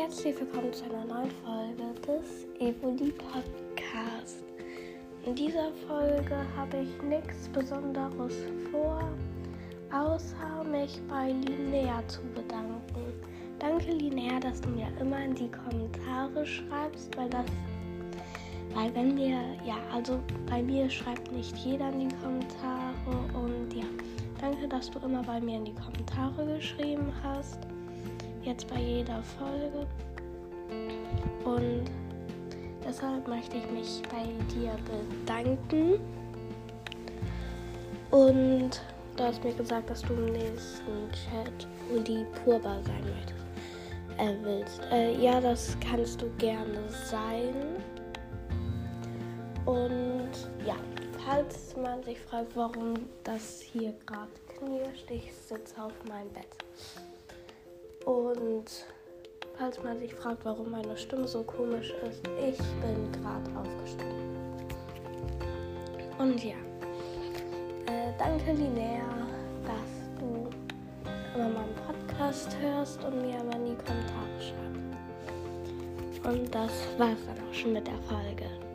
herzlich willkommen zu einer neuen Folge des Evoli Podcast. In dieser Folge habe ich nichts Besonderes vor, außer mich bei Linnea zu bedanken. Danke Linnea, dass du mir immer in die Kommentare schreibst, weil das weil wenn mir, ja, also bei mir schreibt nicht jeder in die Kommentare und ja, danke, dass du immer bei mir in die Kommentare geschrieben hast jetzt bei jeder Folge. Und deshalb möchte ich mich bei dir bedanken. Und du hast mir gesagt, dass du im nächsten Chat Uli Purba sein möchtest. Äh, willst. Äh, ja, das kannst du gerne sein. Und ja, falls man sich fragt, warum das hier gerade knirscht, ich sitze auf meinem Bett. Und falls man sich fragt, warum meine Stimme so komisch ist, ich bin gerade aufgestanden. Und ja, äh, danke Linnea, dass du immer meinen Podcast hörst und mir immer in die Kommentare schreibst. Und das war's dann auch schon mit der Folge.